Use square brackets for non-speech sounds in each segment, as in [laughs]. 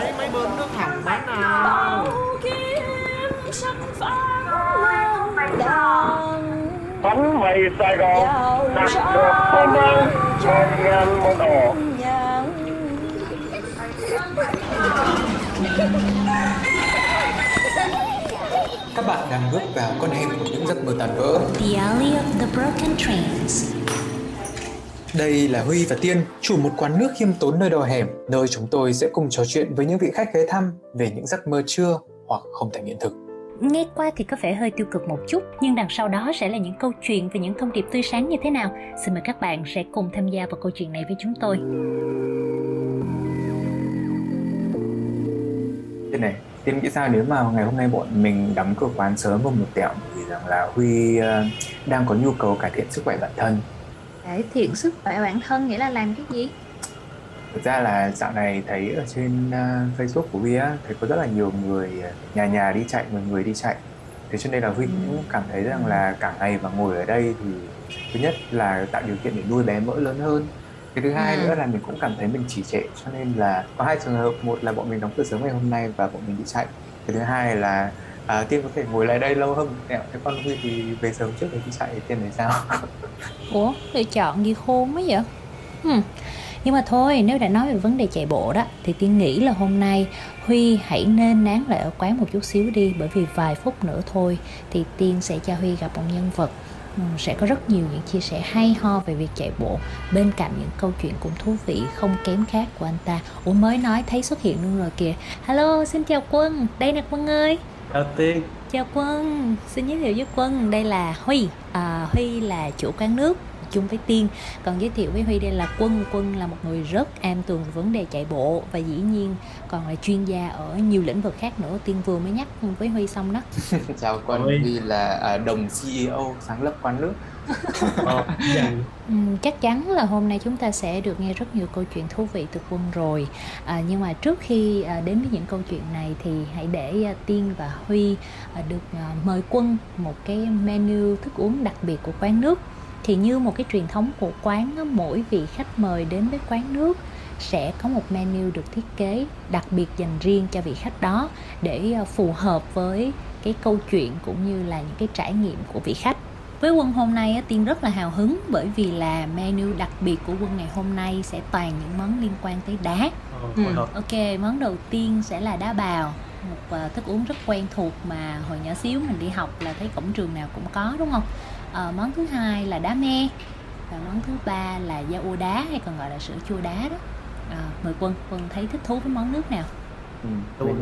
cháy mấy bơm nước hỏng bán nào Bắn mây Sài Gòn Đặt được hôm nay Cho ngàn màu đỏ Các bạn đang bước vào con hẻm của những giấc mơ tan vỡ. The Alley of the Broken Trains. Đây là Huy và Tiên, chủ một quán nước khiêm tốn nơi đầu hẻm, nơi chúng tôi sẽ cùng trò chuyện với những vị khách ghé thăm về những giấc mơ chưa hoặc không thành hiện thực. Nghe qua thì có vẻ hơi tiêu cực một chút, nhưng đằng sau đó sẽ là những câu chuyện về những thông điệp tươi sáng như thế nào. Xin mời các bạn sẽ cùng tham gia vào câu chuyện này với chúng tôi. Thế này, Tiên nghĩ sao nếu mà ngày hôm nay bọn mình đóng cửa quán sớm hơn một tẹo vì rằng là Huy ờ, đang có nhu cầu cải thiện sức khỏe bản thân. Cải thiện sức khỏe bản thân nghĩa là làm cái gì Thực ra là dạo này thấy ở trên ờ, Facebook của Huy á, thấy có rất là nhiều người ờ, nhà nhà đi chạy, người người đi chạy. Thế cho nên là Huy cũng cảm thấy rằng là cả ngày mà ngồi ở đây thì thứ nhất là tạo điều kiện để nuôi bé mỡ lớn hơn. Cái thứ hai Ừ. nữa là mình cũng cảm thấy mình trì trệ cho nên là có hai trường hợp, một là bọn mình đóng cửa sớm ngày hôm nay và bọn mình đi chạy. Cái thứ hai là à, Tiên có thể ngồi lại đây lâu hơn một tẹo, thế con Huy thì về sớm trước để đi chạy Tiên để sao? [laughs] Ủa, lựa chọn gì khôn quá vậy? Hmm. Nhưng mà thôi, nếu đã nói về vấn đề chạy bộ đó Thì Tiên nghĩ là hôm nay Huy hãy nên nán lại ở quán một chút xíu đi Bởi vì vài phút nữa thôi Thì Tiên sẽ cho Huy gặp một nhân vật Sẽ có rất nhiều những chia sẻ hay ho về việc chạy bộ Bên cạnh những câu chuyện cũng thú vị không kém khác của anh ta Ủa mới nói thấy xuất hiện luôn rồi kìa Hello, xin chào Quân, đây nè Quân ơi Đầu tiên. Chào Quân, xin giới thiệu với Quân Đây là Huy. À, Huy là chủ quán nước chung với Tiên. Còn giới thiệu với Huy đây là Quân. Quân là một người rất am tường về vấn đề chạy bộ Và dĩ nhiên còn là chuyên gia ở nhiều lĩnh vực khác nữa. Tiên vừa mới nhắc với Huy xong đó. [laughs] Chào Ôi. Huy là à, đồng CEO sáng lập quán nước. Ờ, [laughs] dần Ừm, chắc chắn là hôm nay chúng ta sẽ được nghe rất nhiều câu chuyện thú vị từ Quân rồi. À, Nhưng mà trước khi à, đến với những câu chuyện này thì hãy để à, Tiên và Huy à, được à, mời Quân một cái menu thức uống đặc biệt của quán nước. Thì như một cái truyền thống của quán mỗi vị khách mời đến với quán nước sẽ có một menu được thiết kế đặc biệt dành riêng cho vị khách đó để à, phù hợp với cái câu chuyện cũng như là những cái trải nghiệm của vị khách với quân hôm nay á, Tiên rất là hào hứng bởi vì là menu đặc biệt của quân ngày hôm nay sẽ toàn những món liên quan tới đá. Ờ, Ừ. Ok, món đầu tiên sẽ là đá bào, một ờ, thức uống rất quen thuộc mà hồi nhỏ xíu mình đi học là thấy cổng trường nào cũng có đúng không? Ờ, món thứ hai là đá me và món thứ ba là da ô đá hay còn gọi là sữa chua đá đó. Ờ, mời quân, quân thấy thích thú với món nước nào? Ừ,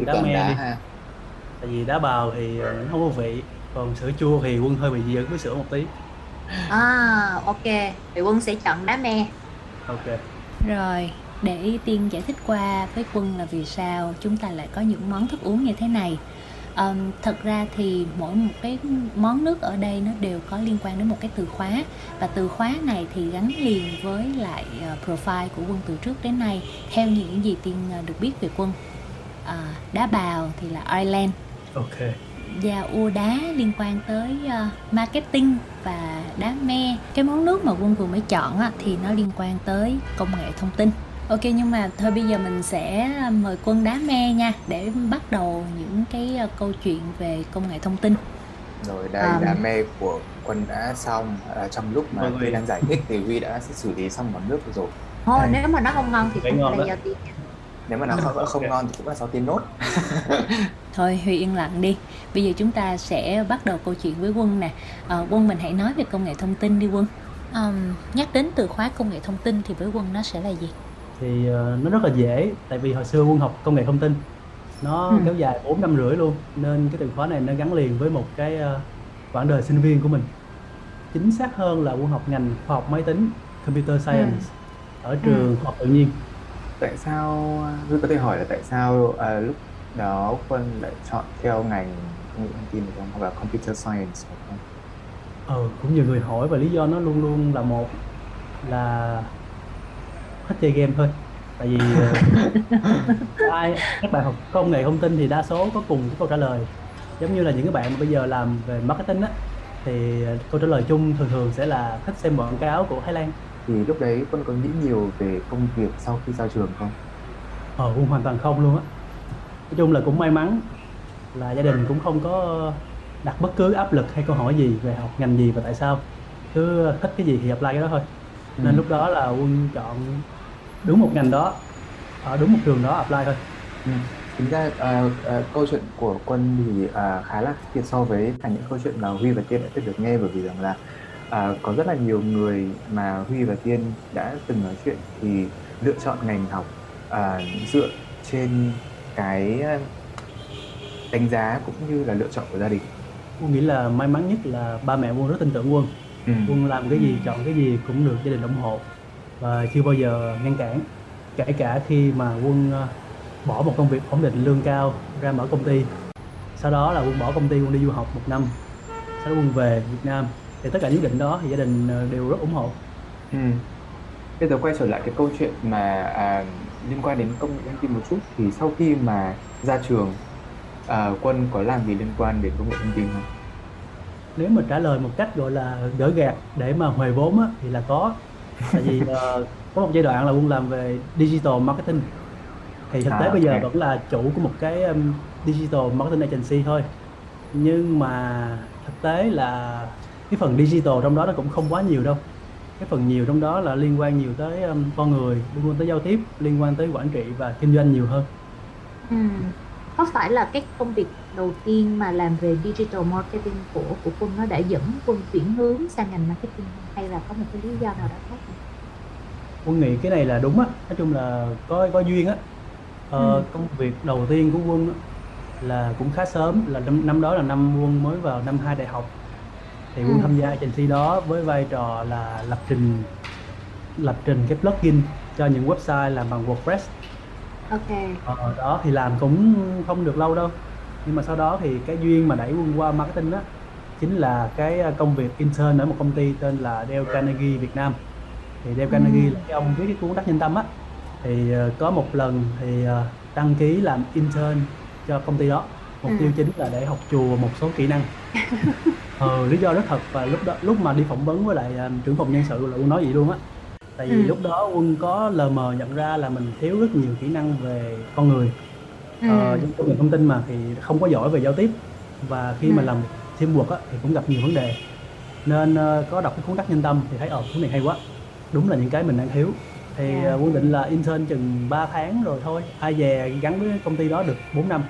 đá me đá đi. ha. Tại vì đá bào thì nó không có vị Còn sữa chua thì quân hơi bị dị ứng với sữa một tí. À ok. Thì quân sẽ chọn đá me. Ok. Rồi, để Tiên giải thích qua với Quân là vì sao chúng ta lại có những món thức uống như thế này. Ờm, thật ra thì mỗi một cái món nước ở đây nó đều có liên quan đến một cái từ khóa. Và từ khóa này thì gắn liền với lại ờ, profile của Quân từ trước đến nay theo những gì Tiên ờ, được biết về Quân. À, đá bào thì là Ireland. Ok và ô đá liên quan tới ờ, marketing và đá me cái món nước mà quân vừa mới chọn á, thì nó liên quan tới công nghệ thông tin ok nhưng mà thôi bây giờ mình sẽ mời quân đá me nha để bắt đầu những cái ờ, câu chuyện về công nghệ thông tin Rồi đây À. đá me của quân đã xong à, trong lúc mà Huy đang giải thích thì Huy đã xử lý xong món nước rồi. thôi Đây. nếu mà nó không ngon thì cũng là do tiên Nếu mà nó không, không Ok. ngon thì cũng là do tiên nốt. [laughs] thôi huy yên lặng đi. Bây giờ chúng ta sẽ bắt đầu câu chuyện với quân nè. Ờ, quân mình hãy nói về công nghệ thông tin đi quân. Ờm, nhắc đến từ khóa công nghệ thông tin thì với quân nó sẽ là gì? Thì ờ, nó rất là dễ Tại vì hồi xưa quân học công nghệ thông tin. Nó Ừ. kéo dài 4 năm rưỡi luôn Nên cái từ khóa này nó gắn liền với một cái ờ, quãng đời sinh viên của mình. Chính xác hơn là quân học ngành khoa học máy tính Computer Science Ở trường khoa học tự nhiên. Tại sao Huy có thể hỏi là tại sao à, lúc đó quân lại chọn theo ngành công nghệ thông tin không? Hoặc là computer science được không? Ờ, cũng nhiều người hỏi và lý do nó luôn luôn là một là thích chơi game thôi tại vì ờ, [laughs] ai các bạn học công nghệ thông tin thì đa số có cùng cái câu trả lời giống như là những cái bạn mà bây giờ làm về marketing á thì ờ, câu trả lời chung thường thường sẽ là thích xem quảng cáo của Thái Lan Thì lúc đấy quân có nghĩ nhiều về công việc sau khi ra trường không? ờ cũng hoàn toàn không luôn á nói chung là cũng may mắn là gia đình cũng không có đặt bất cứ áp lực hay câu hỏi gì về học ngành gì và tại sao cứ thích cái gì thì apply cái đó thôi nên Ừ. lúc đó là quân chọn đúng một ngành đó ở đúng một trường đó apply thôi Ừ. Tính ra à, à, câu chuyện của Quân thì à, khá là khác biệt so với cả những câu chuyện mà Huy và Tiên đã từng được nghe bởi vì rằng là à, có rất là nhiều người mà Huy và Tiên đã từng nói chuyện thì lựa chọn ngành học à, dựa trên cái à, đánh giá cũng như là lựa chọn của gia đình. quân nghĩ là may mắn nhất là ba mẹ quân rất tin tưởng quân. Ừ. quân làm cái gì chọn cái gì cũng được gia đình ủng hộ. Và chưa bao giờ ngăn cản. Kể cả khi mà quân ờ, bỏ một công việc ổn định lương cao ra mở công ty. Sau đó là quân bỏ công ty quân đi du học một năm. Sau đó quân về Việt Nam. Thì tất cả những định đó thì gia đình ờ, đều rất ủng hộ. Ừ. Bây giờ quay trở lại cái câu chuyện mà à, liên quan đến công nghệ thông tin một chút thì sau khi mà ra trường à, Quân có làm gì liên quan đến công nghệ thông tin không? nếu mà trả lời một cách gọi là gỡ gạt để mà huề vốn á, thì là có tại vì [laughs] ờ, có một giai đoạn là quân làm về digital marketing thì thực tế À, bây giờ ok. vẫn là chủ của một cái um, digital marketing agency thôi nhưng mà thực tế là cái phần digital trong đó nó cũng không quá nhiều đâu cái phần nhiều trong đó là liên quan nhiều tới um, con người liên quan tới giao tiếp liên quan tới quản trị và kinh doanh nhiều hơn Ừ. Có phải là cái công việc đầu tiên mà làm về digital marketing của của Quân nó đã dẫn Quân chuyển hướng sang ngành marketing hay là có một cái lý do nào đó khác không? quân nghĩ cái này là đúng á nói chung là có có duyên á ờ, Ừ. công việc đầu tiên của quân á, là cũng khá sớm là năm, năm đó là năm quân mới vào năm hai đại học thì quân Ừ. tham gia agency đó với vai trò là lập trình lập trình cái plugin cho những website làm bằng WordPress. Ok. ờ, đó thì làm cũng không được lâu đâu. Nhưng mà sau đó thì cái duyên mà đẩy quân qua marketing á chính là cái ờ, công việc intern ở một công ty tên là Dale Carnegie Việt Nam. Thì Dale Carnegie là cái ông viết cái cuốn đắc nhân tâm á. Thì ờ, có một lần thì ờ, đăng ký làm intern cho công ty đó. Mục Ừ. tiêu chính là để học chùa một số kỹ năng [laughs] ờ, lý do rất thật và lúc đó lúc mà đi phỏng vấn với lại ờ, trưởng phòng nhân sự là quân nói vậy luôn á tại vì Ừ. lúc đó quân có lờ mờ nhận ra là mình thiếu rất nhiều kỹ năng về con người Ừ. Ờ, trong công nghệ thông tin mà thì không có giỏi về giao tiếp và khi mà Ừ. làm teamwork á, thì cũng gặp nhiều vấn đề nên ờ, có đọc cái cuốn đắc nhân tâm thì thấy ờ cuốn này hay quá đúng là những cái mình đang thiếu thì Yeah. ờ, quân định là intern chừng 3 tháng rồi thôi ai về gắn với công ty đó được 4 năm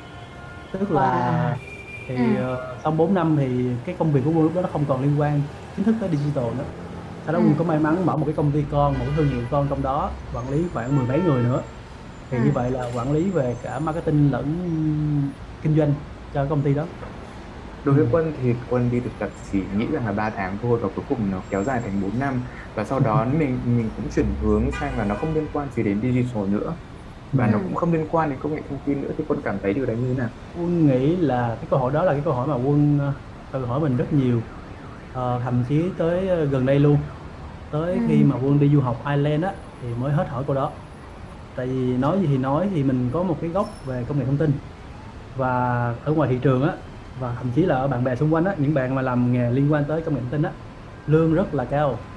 tức là thì Ừ. ờ, sau 4 năm thì cái công việc của quân lúc đó nó không còn liên quan chính thức tới digital nữa sau đó Ừ. quân có may mắn mở một cái công ty con một cái thương hiệu con trong đó quản lý khoảng mười mấy người nữa thì Ừ. như vậy là quản lý về cả marketing lẫn kinh doanh cho công ty đó Đối với Ừ. Quân thì Quân đi thực tập chỉ nghĩ rằng là 3 tháng thôi và cuối cùng nó kéo dài thành 4 năm và sau đó [laughs] mình mình cũng chuyển hướng sang là nó không liên quan gì đến digital nữa và nó Ừ. cũng không liên quan đến công nghệ thông tin nữa thì Quân cảm thấy điều đấy như thế nào? quân nghĩ là cái câu hỏi đó là cái câu hỏi mà quân ờ, tự hỏi mình rất nhiều Ờ, thậm chí tới ờ, gần đây luôn tới Ừ. khi mà quân đi du học Ireland á thì mới hết hỏi câu đó tại vì nói gì thì nói thì mình có một cái gốc về công nghệ thông tin và ở ngoài thị trường á và thậm chí là ở bạn bè xung quanh á những bạn mà làm nghề liên quan tới công nghệ thông tin á lương rất là cao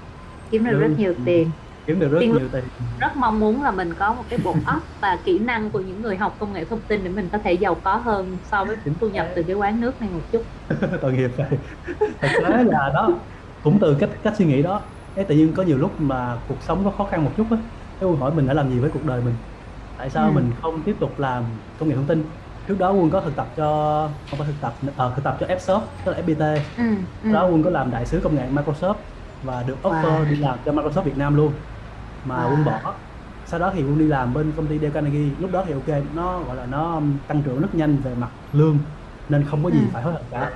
Kiếm được rất Ừ. nhiều tiền. Kiếm được rất Tiền- nhiều tiền Rất mong muốn là mình có một cái bộ óc và kỹ năng của những người học công nghệ thông tin để mình có thể giàu có hơn so với thu nhập từ cái quán nước này một chút. [laughs] tội nghiệp vậy thật tế là đó cũng từ cách cách suy nghĩ đó cái tự nhiên có nhiều lúc mà cuộc sống có khó khăn một chút á cái quân hỏi mình đã làm gì với cuộc đời mình tại sao Ừ. mình không tiếp tục làm công nghệ thông tin trước đó quân có thực tập cho không phải thực tập ờ, thực tập cho Fsoft tức là FPT Ừ. ừ. Đó quân có làm đại sứ công nghệ Microsoft và được offer Wow. đi làm cho Microsoft Việt Nam luôn mà Wow. quân bỏ. Sau đó thì quân đi làm bên công ty Dale Carnegie. Lúc đó thì ok nó gọi là nó tăng trưởng rất nhanh về mặt lương nên không có gì Ừ. phải hối hận cả.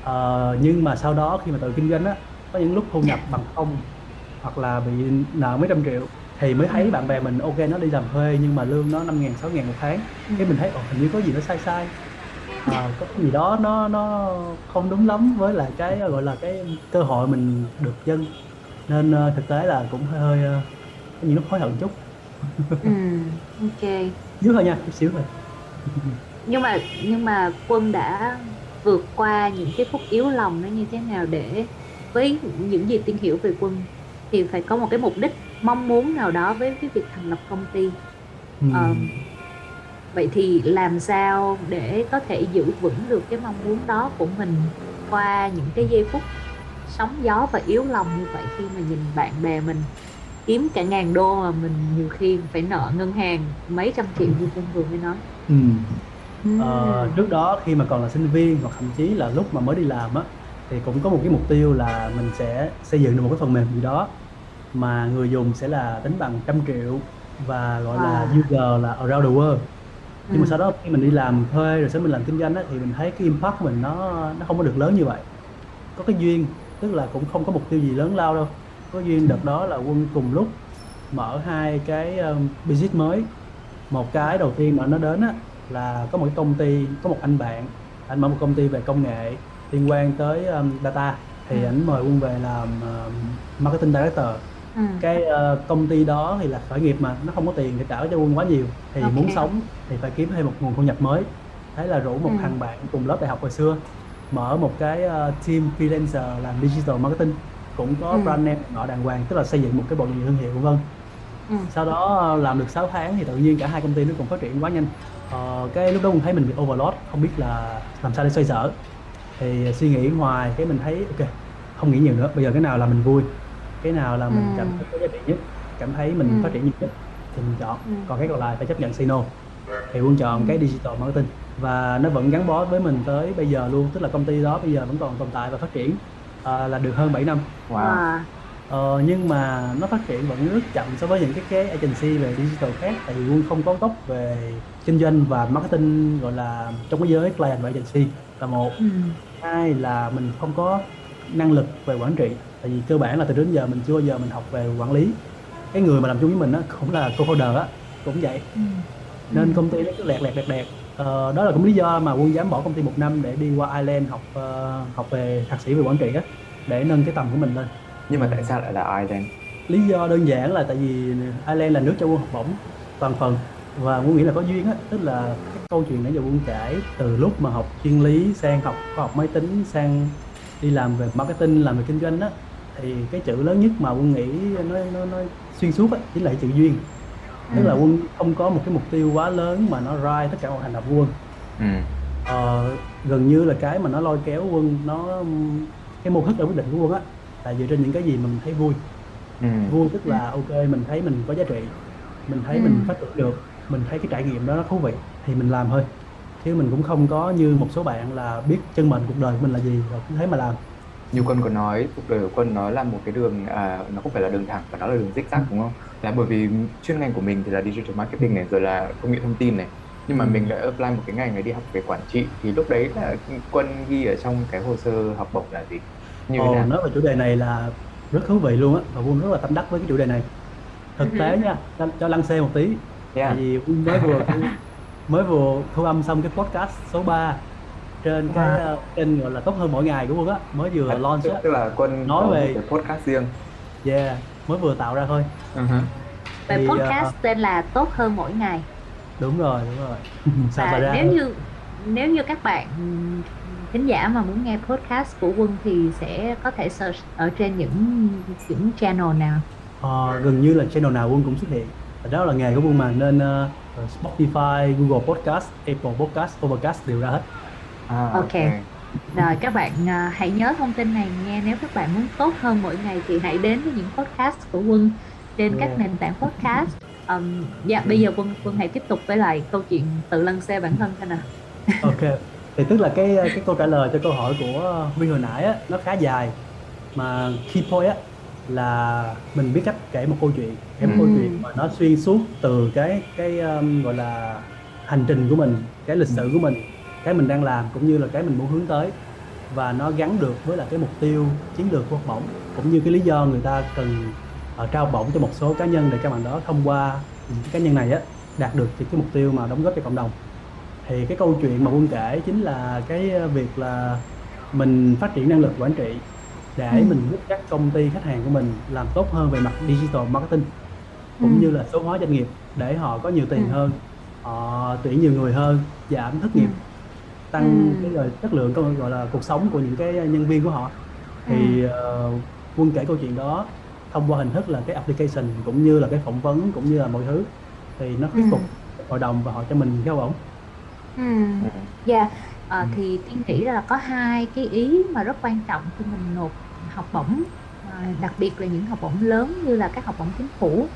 Ờ, nhưng mà sau đó khi mà tự kinh doanh á có những lúc thu nhập bằng không hoặc là bị nợ mấy trăm triệu thì mới thấy bạn bè mình ok nó đi làm thuê nhưng mà lương nó năm ngàn sáu ngàn một tháng. Cái mình thấy ồ hình như có gì nó sai sai. Ờ, có cái gì đó nó nó không đúng lắm với lại cái gọi là cái cơ hội mình được dân. Nên ờ, thực tế là cũng hơi hơi ờ, những lúc hối hận chút Ừ. Ok. xíu thôi nha chút xíu thôi nhưng mà nhưng mà quân đã vượt qua những cái phút yếu lòng nó như thế nào để với những gì tiên hiểu về quân thì phải có một cái mục đích mong muốn nào đó với cái việc thành lập công ty Ừm. Ờ, vậy thì làm sao để có thể giữ vững được cái mong muốn đó của mình qua những cái giây phút sóng gió và yếu lòng như vậy khi mà nhìn bạn bè mình kiếm cả ngàn đô mà mình nhiều khi phải nợ ngân hàng mấy trăm triệu như Quân vừa mới nói ừ. Ờ, trước đó khi mà còn là sinh viên hoặc thậm chí là lúc mà mới đi làm á thì cũng có một cái mục tiêu là mình sẽ xây dựng được một cái phần mềm gì đó mà người dùng sẽ là tính bằng trăm triệu và gọi là Wow. user là around the world nhưng mà Ừ. sau đó khi mình đi làm thuê rồi sau mình làm kinh doanh á, thì mình thấy cái impact của mình nó nó không có được lớn như vậy có cái duyên tức là cũng không có mục tiêu gì lớn lao đâu có duyên đợt đó là quân cùng lúc mở hai cái um, business mới một cái đầu tiên mà nó đến á, là có một cái công ty có một anh bạn anh mở một công ty về công nghệ liên quan tới um, data thì Ừ. ảnh mời quân về làm um, marketing director Ừ. cái ờ, công ty đó thì là khởi nghiệp mà nó không có tiền để trả cho quân quá nhiều thì Ok. muốn sống thì phải kiếm thêm một nguồn thu nhập mới thế là rủ một Ừ. thằng bạn cùng lớp đại học hồi xưa mở một cái ờ, team freelancer làm digital marketing cũng có Ừ. brand name nọ đàng hoàng tức là xây dựng một cái bộ thương hiệu vân vân Ừ. sau đó làm được 6 tháng thì tự nhiên cả hai công ty nó cùng phát triển quá nhanh Ờ, cái lúc đó mình thấy mình bị overload không biết là làm sao để xoay sở thì suy nghĩ hoài cái mình thấy ok không nghĩ nhiều nữa bây giờ cái nào là mình vui cái nào là mình Ừ. cảm thấy có giá trị nhất cảm thấy mình Ừ. phát triển nhiều nhất thì mình chọn Ừ. còn cái còn lại phải chấp nhận say no thì quân chọn cái digital marketing và nó vẫn gắn bó với mình tới bây giờ luôn tức là công ty đó bây giờ vẫn còn tồn tại và phát triển ờ, là được hơn 7 năm. Wow. Ờ, nhưng mà nó phát triển vẫn rất chậm so với những cái cái agency về digital khác tại vì quân không có gốc về kinh doanh và marketing gọi là trong cái giới client và agency là một. Ừ. hai là mình không có năng lực về quản trị tại vì cơ bản là từ đến giờ mình chưa bao giờ mình học về quản lý. Cái người mà làm chung với mình á cũng là co-founder á cũng vậy. Ừ. nên công ty nó cứ lẹt lẹt lẹt lẹt ờ, đó là cũng lý do mà quân dám bỏ công ty một năm để đi qua Ireland học ờ, học về thạc sĩ về quản trị á để nâng cái tầm của mình lên. Nhưng mà tại sao lại là Ireland? Lý do đơn giản là tại vì Ireland là nước cho quân học bổng toàn phần và quân nghĩ là có duyên á tức là cái câu chuyện nãy giờ quân kể từ lúc mà học chuyên lý sang học khoa học máy tính sang đi làm về marketing làm về kinh doanh á thì cái chữ lớn nhất mà quân nghĩ nó nó, nó xuyên suốt á chính là chữ duyên tức là quân không có một cái mục tiêu quá lớn mà nó drive tất cả mọi hành động của quân ừ. Ờ, gần như là cái mà nó lôi kéo quân nó cái mô thức để quyết định của quân á là dựa trên những cái gì mà mình thấy vui Ừ. vui tức là ok mình thấy mình có giá trị mình thấy Ừ. mình phát triển được mình thấy cái trải nghiệm đó nó thú vị thì mình làm thôi chứ mình cũng không có như một số bạn là biết chân mệnh cuộc đời của mình là gì rồi cứ thế mà làm như quân có nói cuộc đời của quân nó là một cái đường à, nó không phải là đường thẳng và nó là đường zigzag đúng không? Là bởi vì chuyên ngành của mình thì là digital marketing này rồi là công nghệ thông tin này. Nhưng mà Ừ. mình đã apply một cái ngành này đi học về quản trị. Thì lúc đấy là quân ghi ở trong cái hồ sơ học bổng là gì? Như thế nào? nói về chủ đề này là rất thú vị luôn á và Quân rất là tâm đắc với cái chủ đề này. Thực tế nha cho, cho lăng xê một tí. Yeah. tại vì Quân mới vừa mới vừa thu âm xong cái podcast số 3 trên cái ờ, kênh gọi là tốt hơn mỗi ngày của Quân á mới vừa À, launch tức, tức là quân Nói về- cái podcast riêng. Yeah mới vừa tạo ra thôi. Uh-huh. Về Thì, ờ, podcast tên là tốt hơn mỗi ngày. Đúng rồi đúng rồi. [laughs] Sao và mà ra? nếu như nếu như các bạn thính giả mà muốn nghe podcast của Quân thì sẽ có thể search ở trên những những channel nào? Ờ, gần như là channel nào Quân cũng xuất hiện. Đó là nghề của Quân mà nên ờ, Spotify, Google Podcast, Apple Podcast, Overcast đều ra hết à, Ok. Rồi các bạn à, hãy nhớ thông tin này nghe nếu các bạn muốn tốt hơn mỗi ngày thì hãy đến với những podcast của Quân trên các Yeah. nền tảng podcast. Um, dạ bây giờ Quân Quân hãy tiếp tục với lại câu chuyện tự lăn xe bản thân thôi nào. [laughs] Ok Thì tức là cái cái câu trả lời cho câu hỏi của Huy hồi nãy á, nó khá dài Mà key point á là mình biết cách kể một câu chuyện kể một câu Ừm. chuyện mà nó xuyên suốt từ cái cái um, gọi là hành trình của mình cái lịch sử của mình cái mình đang làm cũng như là cái mình muốn hướng tới và nó gắn được với là cái mục tiêu chiến lược của học bổng cũng như cái lý do người ta cần uh, trao bổng cho một số cá nhân để các bạn đó thông qua những cái cá nhân này á đạt được những cái mục tiêu mà đóng góp cho cộng đồng thì cái câu chuyện mà quân kể chính là cái uh, việc là mình phát triển năng lực quản trị để Ừ. mình giúp các công ty khách hàng của mình làm tốt hơn về mặt digital marketing cũng Ừ. như là số hóa doanh nghiệp để họ có nhiều tiền Ừ. hơn họ tuyển nhiều người hơn giảm thất nghiệp Ừ. tăng Ừ. cái gọi chất lượng công gọi là cuộc sống của những cái nhân viên của họ thì ờ, quân kể câu chuyện đó thông qua hình thức là cái application cũng như là cái phỏng vấn cũng như là mọi thứ thì nó thuyết Ừ. phục tất hội đồng và họ cho mình cái học bổng Ừ. Ừ. Dạ, ờ, Ừ. thì Tiên nghĩ là có hai cái ý mà rất quan trọng khi mình nộp học bổng, à, đặc biệt là những học bổng lớn như là các học bổng chính phủ.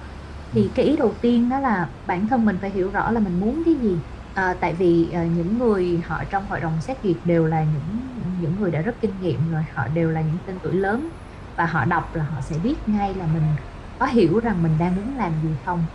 Thì cái ý đầu tiên đó là bản thân mình phải hiểu rõ là mình muốn cái gì. À, tại vì à, những người họ trong hội đồng xét duyệt đều là những những người đã rất kinh nghiệm rồi, họ đều là những tên tuổi lớn và họ đọc là họ sẽ biết ngay là mình có hiểu rằng mình đang muốn làm gì không.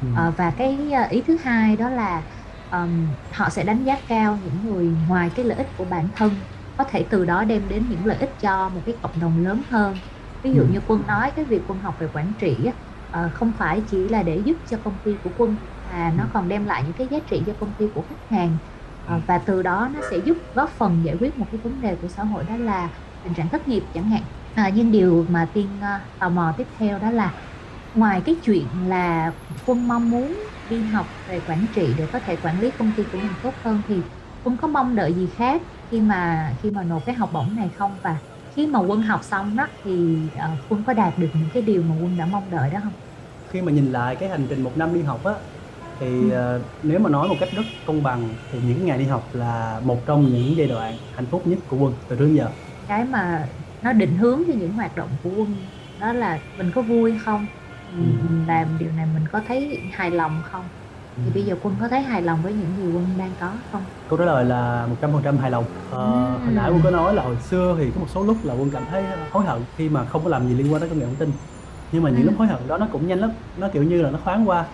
ừ. Ờ, và cái ý thứ hai đó là ờm, họ sẽ đánh giá cao những người ngoài cái lợi ích của bản thân có thể từ đó đem đến những lợi ích cho một cái cộng đồng lớn hơn ví dụ Ừ. như quân nói cái việc quân học về quản trị ờ, không phải chỉ là để giúp cho công ty của quân mà nó còn đem lại những cái giá trị cho công ty của khách hàng. Ờ, và từ đó nó sẽ giúp góp phần giải quyết một cái vấn đề của xã hội đó là tình trạng thất nghiệp chẳng hạn. À, nhưng điều mà tiên ờ, tò mò tiếp theo đó là ngoài cái chuyện là quân mong muốn đi học về quản trị để có thể quản lý công ty của mình tốt hơn thì quân có mong đợi gì khác khi mà khi mà nộp cái học bổng này không? Và khi mà quân học xong đó thì quân có đạt được những cái điều mà quân đã mong đợi đó không? Khi mà nhìn lại cái hành trình một năm đi học á thì Ừ. ờ, nếu mà nói một cách rất công bằng thì những ngày đi học là một trong những giai đoạn hạnh phúc nhất của quân từ trước đến giờ cái mà nó định hướng cho những hoạt động của quân đó là mình có vui không mình Ừ. mình làm điều này mình có thấy hài lòng không thì bây giờ quân có thấy hài lòng với những gì quân đang có không câu trả lời là 100% hài lòng ờ, Ừm. hồi nãy quân có nói là hồi xưa thì có một số lúc là quân cảm thấy hối hận khi mà không có làm gì liên quan đến công nghệ thông tin nhưng mà những Ừ. lúc hối hận đó nó cũng nhanh lắm nó kiểu như là nó thoáng qua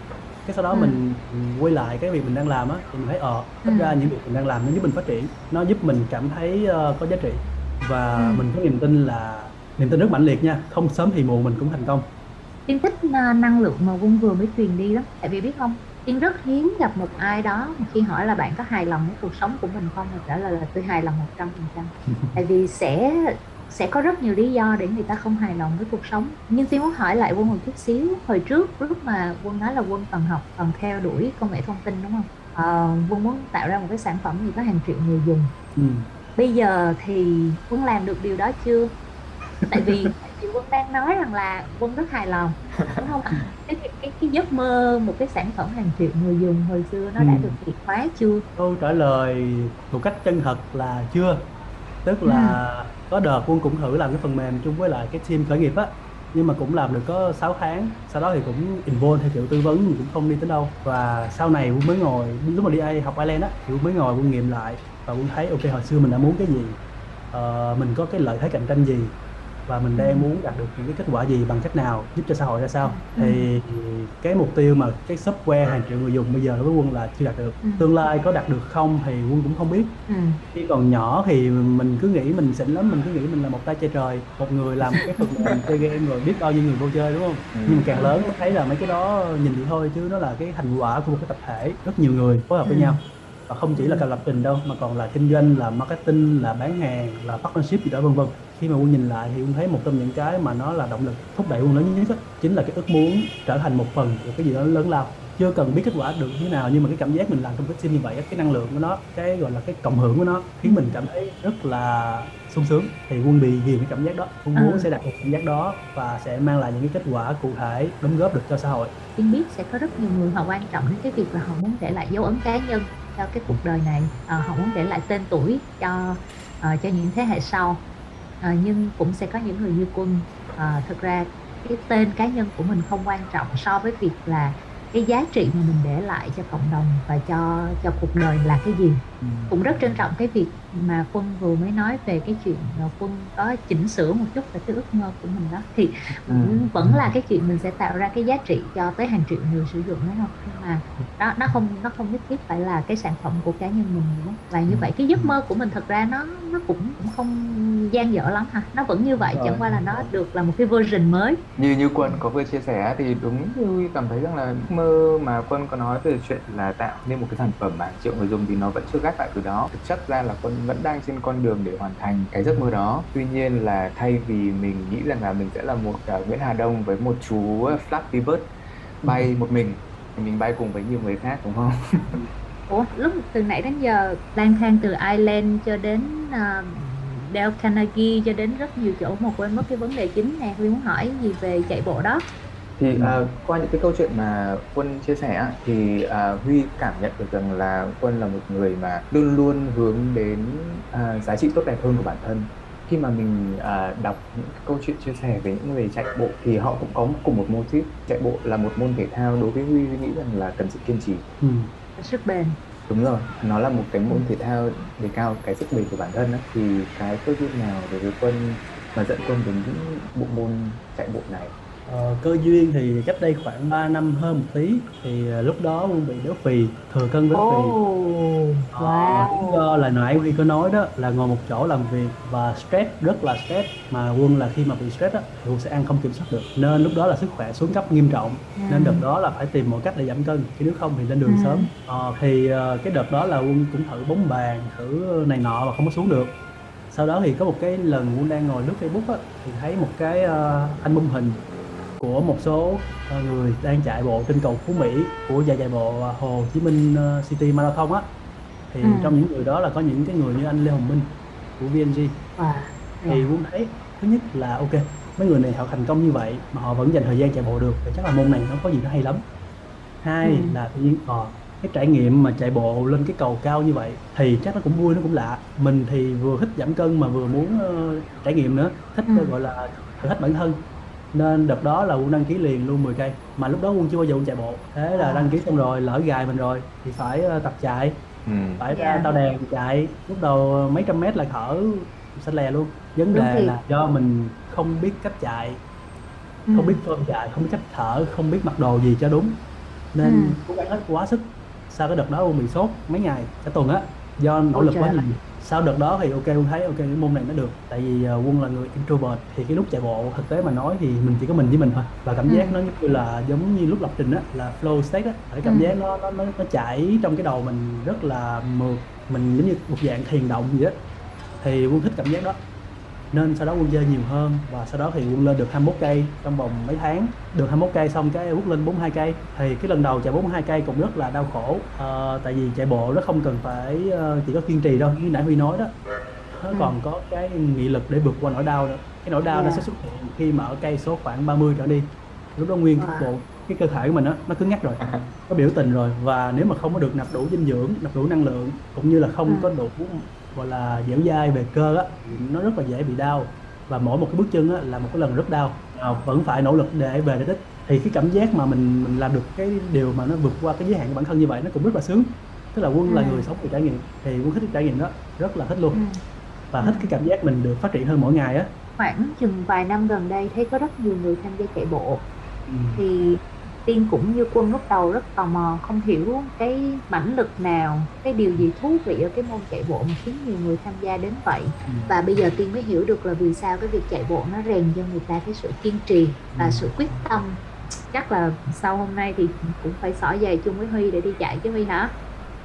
cái sau đó Ừ. mình quay lại cái việc mình đang làm á thì mình thấy ờ thật Ừ. ra những việc mình đang làm nó giúp mình phát triển nó giúp mình cảm thấy ờ, có giá trị và Ừ. mình có niềm tin là niềm tin rất mãnh liệt nha không sớm thì muộn mình cũng thành công Tiên thích à, năng lượng mà Quân vừa mới truyền đi lắm Tại vì biết không Tiên rất hiếm gặp một ai đó mà khi hỏi là bạn có hài lòng với cuộc sống của mình không thì trả lời là tôi hài lòng 100% [laughs] Tại vì sẽ sẽ có rất nhiều lý do để người ta không hài lòng với cuộc sống. Nhưng Tiên muốn hỏi lại Quân một chút xíu Hồi trước lúc mà Quân nói là Quân cần học Cần theo đuổi công nghệ thông tin đúng không? Ờ, Quân muốn tạo ra một cái sản phẩm gì có hàng triệu người dùng. Ừ. bây giờ thì quân làm được điều đó chưa? Tại vì vì quân đang nói rằng là quân rất hài lòng đúng không? Cái cái cái, giấc mơ một cái sản phẩm hàng triệu người dùng hồi xưa nó đã Ừ. được hiện hóa chưa? Câu trả lời một cách chân thật là chưa. Tức là có đợt quân cũng thử làm cái phần mềm chung với lại cái team khởi nghiệp á nhưng mà cũng làm được có 6 tháng sau đó thì cũng involve theo kiểu tư vấn nhưng cũng không đi tới đâu. Và sau này quân mới ngồi lúc mà đi A- học Ireland á thì quân mới ngồi quân nghiệm lại và quân thấy ok hồi xưa mình đã muốn cái gì uh, mình có cái lợi thế cạnh tranh gì và mình đang muốn đạt được những cái kết quả gì bằng cách nào giúp cho xã hội ra sao Ừ. thì cái mục tiêu mà cái software hàng triệu người dùng bây giờ đối với quân là chưa đạt được Ừ. tương lai có đạt được không thì quân cũng không biết ừ. khi còn nhỏ thì mình cứ nghĩ mình xịn lắm mình cứ nghĩ mình là một tay chơi trời một người làm cái phần mềm [laughs] chơi game rồi biết bao nhiêu người vô chơi đúng không Ừ. nhưng mà càng lớn mới thấy là mấy cái đó nhìn vậy thôi chứ nó là cái thành quả của một cái tập thể rất nhiều người phối hợp với Ừ. nhau và không chỉ là cả lập trình đâu mà còn là kinh doanh là marketing là bán hàng là partnership gì đó vân vân. Khi mà quân nhìn lại thì quân thấy một trong những cái mà nó là động lực thúc đẩy quân lớn nhất á, chính là cái ước muốn trở thành một phần của cái gì đó lớn lao. Chưa cần biết kết quả được như thế nào nhưng mà cái cảm giác mình làm trong cái team như vậy cái năng lượng của nó cái gọi là cái cộng hưởng của nó khiến mình cảm thấy rất là sung sướng. Thì quân bị ghiền cái cảm giác đó. Quân muốn Ừ. sẽ đạt được cảm giác đó và sẽ mang lại những cái kết quả cụ thể đóng góp được cho xã hội. Tiên biết sẽ có rất nhiều người họ quan trọng đến cái việc là họ muốn để lại dấu ấn cá nhân cho cái cuộc đời này. À, họ muốn để lại tên tuổi cho à, cho những thế hệ sau. À, nhưng cũng sẽ có những người như quân. À, thực ra cái tên cá nhân của mình không quan trọng so với việc là cái giá trị mà mình để lại cho cộng đồng và cho cho cuộc đời là cái gì. Ừ. cũng rất trân trọng cái việc mà quân vừa mới nói về cái chuyện là quân có chỉnh sửa một chút về cái ước mơ của mình đó thì Ừ. vẫn là cái chuyện mình sẽ tạo ra cái giá trị cho tới hàng triệu người sử dụng đúng không nhưng mà đó nó không nó không nhất thiết phải là cái sản phẩm của cá nhân mình nữa và như vậy cái giấc mơ của mình thật ra nó nó cũng cũng không gian dở lắm ha nó vẫn như vậy Rồi. chẳng qua là nó được là một cái version mới như như quân có vừa chia sẻ thì đúng như cảm thấy rằng là ước mơ mà quân có nói về chuyện là tạo nên một cái sản phẩm mà triệu người dùng thì nó vẫn chưa gác lại từ đó. Thực chất ra là quân vẫn đang trên con đường để hoàn thành cái giấc mơ đó. Tuy nhiên là thay vì mình nghĩ rằng là mình sẽ là một uh, Nguyễn Hà Đông với một chú Flappy Bird bay một mình mình bay cùng với nhiều người khác đúng không? [laughs] Ủa lúc từ nãy đến giờ lang thang từ Ireland cho đến uh, Dale Carnegie cho đến rất nhiều chỗ mà quên mất cái vấn đề chính nè. Huy muốn hỏi gì về chạy bộ đó thì à, qua những cái câu chuyện mà quân chia sẻ á, thì à, huy cảm nhận được rằng là quân là một người mà luôn luôn hướng đến à, giá trị tốt đẹp hơn của bản thân. Khi mà mình à, đọc những cái câu chuyện chia sẻ về những người chạy bộ thì họ cũng có cùng một mô típ chạy bộ là một môn thể thao đối với huy huy nghĩ rằng là cần sự kiên trì. Ừ. sức bền. Đúng rồi nó là một cái môn thể thao đề cao cái sức bền của bản thân á. thì cái cơ duyên nào đối với quân mà dẫn quân đến những bộ môn chạy bộ này Ờ, cơ duyên thì cách đây khoảng 3 năm hơn một tí thì ờ, lúc đó Quân bị béo phì thừa cân béo phì. Oh Ờ, wow. lý do là nãy Huy có nói đó là ngồi một chỗ làm việc và stress rất là stress mà Quân là khi mà bị stress á thì Quân sẽ ăn không kiểm soát được. Nên lúc đó là sức khỏe xuống cấp nghiêm trọng. Nên đợt đó là phải tìm mọi cách để giảm cân chứ nếu không thì lên đường Ừ. sớm. Ờ, thì ờ, cái đợt đó là Quân cũng thử bóng bàn thử này nọ mà không có xuống được. Sau đó thì có một cái lần Quân đang ngồi lướt Facebook á thì thấy một cái ờ, album hình của một số ờ, người đang chạy bộ trên cầu Phú Mỹ của giải chạy bộ ờ, Hồ Chí Minh ờ, City Marathon á thì Ừ. trong những người đó là có những cái người như anh Lê Hồng Minh của VNG wow thì Quân thấy thứ nhất là ok mấy người này họ thành công như vậy mà họ vẫn dành thời gian chạy bộ được thì chắc là môn này nó có gì đó hay lắm hai Ừ. là tự nhiên ờ, cái trải nghiệm mà chạy bộ lên cái cầu cao như vậy thì chắc nó cũng vui nó cũng lạ mình thì vừa thích giảm cân mà vừa muốn ờ, trải nghiệm nữa thích Ừ. gọi là thử thách bản thân nên đợt đó là quân đăng ký liền luôn 10 cây. Mà lúc đó quân chưa bao giờ quân chạy bộ. Thế là À. đăng ký xong rồi lỡ gài mình rồi thì phải ờ, tập chạy. Ừ. phải ra Dạ. tàu đèn chạy. Lúc đầu mấy trăm mét là thở xanh lè luôn. Vấn Đúng đề là do mình không biết cách chạy. Ừ. không biết phơm chạy không biết cách thở không biết mặc đồ gì cho đúng. Nên Ừ. cố gắng hết quá sức. Sau cái đợt đó quân bị sốt mấy ngày cả tuần á. Do nỗ Ôi lực quá nhiều sau đợt đó thì ok quân thấy ok cái môn này nó được. Tại vì ờ, quân là người introvert thì cái lúc chạy bộ thực tế mà nói thì mình chỉ có mình với mình thôi. Và cảm giác Ừ. nó như là giống như lúc lập trình á là flow state á. Cái cảm Ừ. giác nó nó nó nó chảy trong cái đầu mình rất là mượt. Mình giống như một dạng thiền động gì đó thì quân thích cảm giác đó nên sau đó quân chơi nhiều hơn và sau đó thì quân lên được 21 cây trong vòng mấy tháng được 21 cây xong cái bước lên 42 cây thì cái lần đầu chạy 42 cây cũng rất là đau khổ Ờ, tại vì chạy bộ nó không cần phải ờ, chỉ có kiên trì đâu như nãy Huy nói đó nó Ừ. còn có cái nghị lực để vượt qua nỗi đau nữa cái nỗi đau nó Yeah. sẽ xuất hiện khi mà ở cây số khoảng 30 trở đi lúc đó nguyên cái Wow. bộ cái cơ thể của mình á nó cứng ngắc rồi có biểu tình rồi và nếu mà không có được nạp đủ dinh dưỡng nạp đủ năng lượng cũng như là không Ừ. có đủ gọi là dẻo dai về cơ á nó rất là dễ bị đau. Và mỗi một cái bước chân á là một cái lần rất đau. À, vẫn phải nỗ lực để về đích thì cái cảm giác mà mình mình làm được cái điều mà nó vượt qua cái giới hạn của bản thân như vậy nó cũng rất là sướng. Tức là quân là Ừ. người sống về trải nghiệm. Thì quân thích cái trải nghiệm đó rất là thích luôn. Ừ. và thích cái cảm giác mình được phát triển hơn mỗi ngày á. Khoảng chừng vài năm gần đây thấy có rất nhiều người tham gia chạy bộ. Ừ. thì tiên cũng như quân lúc đầu rất tò mò không hiểu cái mãnh lực nào cái điều gì thú vị ở cái môn chạy bộ mà khiến nhiều người tham gia đến vậy Ừ. và bây giờ tiên mới hiểu được là vì sao cái việc chạy bộ nó rèn cho người ta cái sự kiên trì và Ừ. sự quyết tâm chắc là sau hôm nay thì cũng phải xỏ giày chung với Huy để đi chạy chứ Huy hả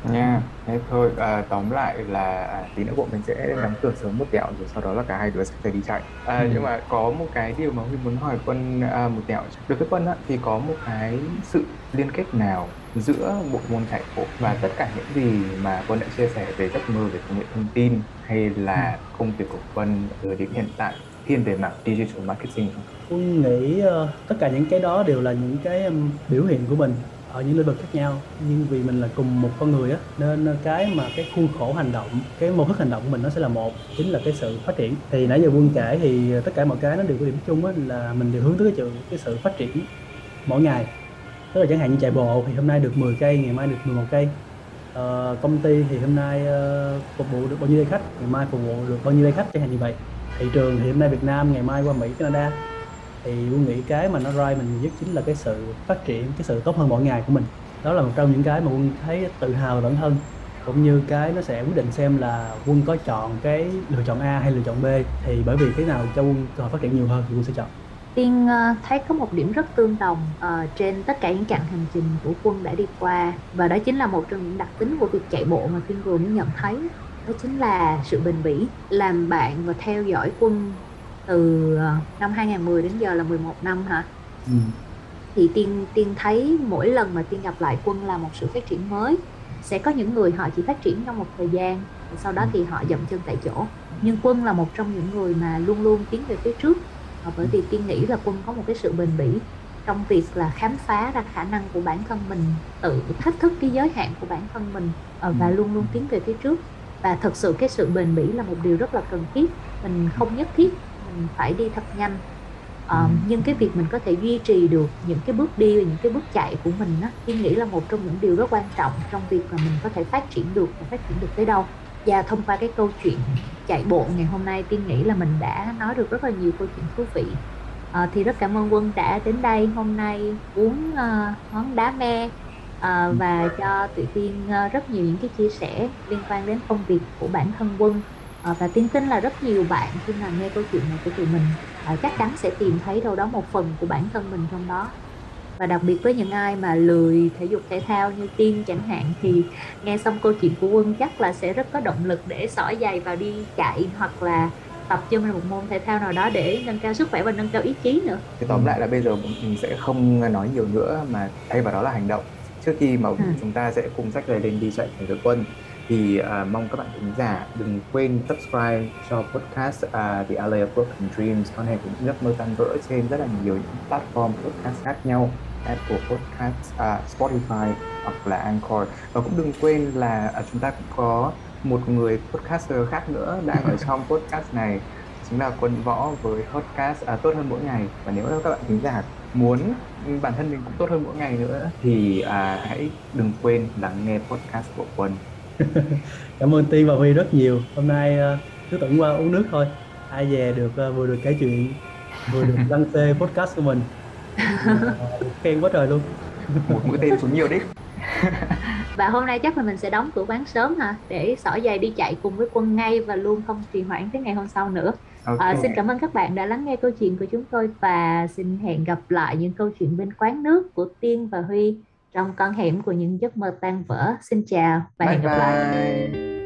nha. Thế thôi à, tóm lại là à, tí nữa bọn mình sẽ đóng cửa sớm một tẹo rồi sau đó là cả hai đứa sẽ phải đi chạy. À, Ừ. nhưng mà có một cái điều mà huy muốn hỏi quân à, một tẹo. Đối với quân á, thì có một cái sự liên kết nào giữa bộ môn chạy bộ và tất cả những gì mà quân đã chia sẻ về giấc mơ về công nghệ thông tin hay là công việc của quân ở điểm hiện tại? Thiên về mảng digital marketing không? Quân nghĩ ờ, tất cả những cái đó đều là những cái ừm, biểu hiện của mình ở những lĩnh vực khác nhau. Nhưng vì mình là cùng một con người á nên cái mà cái khuôn khổ hành động cái mô thức hành động của mình nó sẽ là một chính là cái sự phát triển. Thì nãy giờ quân kể thì tất cả mọi cái nó đều có điểm chung á là mình đều hướng tới cái sự cái sự phát triển mỗi ngày. Tức là chẳng hạn như chạy bộ thì hôm nay được 10 cây ngày mai được 11 cây. Ờ, công ty thì hôm nay uh, phục vụ được bao nhiêu đây khách ngày mai phục vụ được bao nhiêu đây khách chẳng hạn như vậy. Thị trường thì hôm nay Việt Nam ngày mai qua Mỹ Canada thì quân nghĩ cái mà nó drive mình nhất chính là cái sự phát triển cái sự tốt hơn mỗi ngày của mình. Đó là một trong những cái mà quân thấy tự hào về bản thân cũng như cái nó sẽ quyết định xem là quân có chọn cái lựa chọn A hay lựa chọn B. Thì bởi vì cái nào cho quân cơ hội phát triển nhiều hơn thì quân sẽ chọn. Tiên ờ, thấy có một điểm rất tương đồng uh, trên tất cả những chặng hành trình của quân đã đi qua và đó chính là một trong những đặc tính của việc chạy bộ mà Tiên vừa mới nhận thấy. Đó chính là sự bền bỉ làm bạn và theo dõi quân từ ờ, năm 2010 đến giờ là 11 năm hả? Ừ. thì tiên tiên thấy mỗi lần mà tiên gặp lại quân là một sự phát triển mới. Sẽ có những người họ chỉ phát triển trong một thời gian sau đó thì họ dậm chân tại chỗ. Nhưng quân là một trong những người mà luôn luôn tiến về phía trước. Ờ, bởi vì tiên nghĩ là quân có một cái sự bền bỉ trong việc là khám phá ra khả năng của bản thân mình tự thách thức cái giới hạn của bản thân mình ờ, và Ừ. luôn luôn tiến về phía trước. Và thật sự cái sự bền bỉ là một điều rất là cần thiết. Mình không nhất thiết phải đi thật nhanh. Ờ, Ừ. nhưng cái việc mình có thể duy trì được những cái bước đi và những cái bước chạy của mình á Tiên nghĩ là một trong những điều rất quan trọng trong việc mà mình có thể phát triển được và phát triển được tới đâu. Và thông qua cái câu chuyện chạy bộ ngày hôm nay Tiên nghĩ là mình đã nói được rất là nhiều câu chuyện thú vị. Ờ, thì rất cảm ơn Quân đã đến đây hôm nay uống ờ, món đá me ờ, và cho tụi Tiên ờ, rất nhiều những cái chia sẻ liên quan đến công việc của bản thân Quân Ờ, và Tiên tin là rất nhiều bạn khi mà nghe câu chuyện này của tụi mình ờ, chắc chắn sẽ tìm thấy đâu đó một phần của bản thân mình trong đó và đặc biệt với những ai mà lười thể dục thể thao như Tiên chẳng hạn thì nghe xong câu chuyện của Quân chắc là sẽ rất có động lực để xỏ giày vào đi chạy hoặc là tập cho mình một môn thể thao nào đó để nâng cao sức khỏe và nâng cao ý chí nữa Thì tóm lại là bây giờ mình sẽ không nói nhiều nữa mà thay vào đó là hành động. Trước khi mà Ừ. chúng ta sẽ cùng sách giày lên đi chạy thành đội quân thì uh, mong các bạn thính giả đừng quên subscribe cho podcast uh, The Alley of Broken Dreams. Con này cũng giấc mơ tan vỡ trên rất là nhiều những platform podcast khác nhau Apple Podcast, uh, à, Spotify hoặc là Anchor. Và cũng đừng quên là uh, chúng ta cũng có một người podcaster khác nữa đang ở trong podcast này. Chính là Quân Võ với podcast à, tốt hơn mỗi ngày. Và nếu các bạn thính giả muốn bản thân mình cũng tốt hơn mỗi ngày nữa thì à, hãy đừng quên lắng nghe podcast của Quân. [laughs] cảm ơn Tiên và Huy rất nhiều. Hôm nay ờ, cứ tưởng qua uống nước thôi. Ai về được ờ, vừa được kể chuyện vừa được đăng xê podcast của mình. [laughs] Khen quá trời luôn. Một mũi tên xuống nhiều đích [laughs] và hôm nay chắc là mình sẽ đóng cửa quán sớm hả? Để xỏ giày đi chạy cùng với Quân ngay và luôn không trì hoãn tới ngày hôm sau nữa. Ok. À, xin cảm ơn các bạn đã lắng nghe câu chuyện của chúng tôi và xin hẹn gặp lại những câu chuyện bên quán nước của Tiên và Huy trong con hẻm của những giấc mơ tan vỡ. Xin chào và bye hẹn gặp lại. bye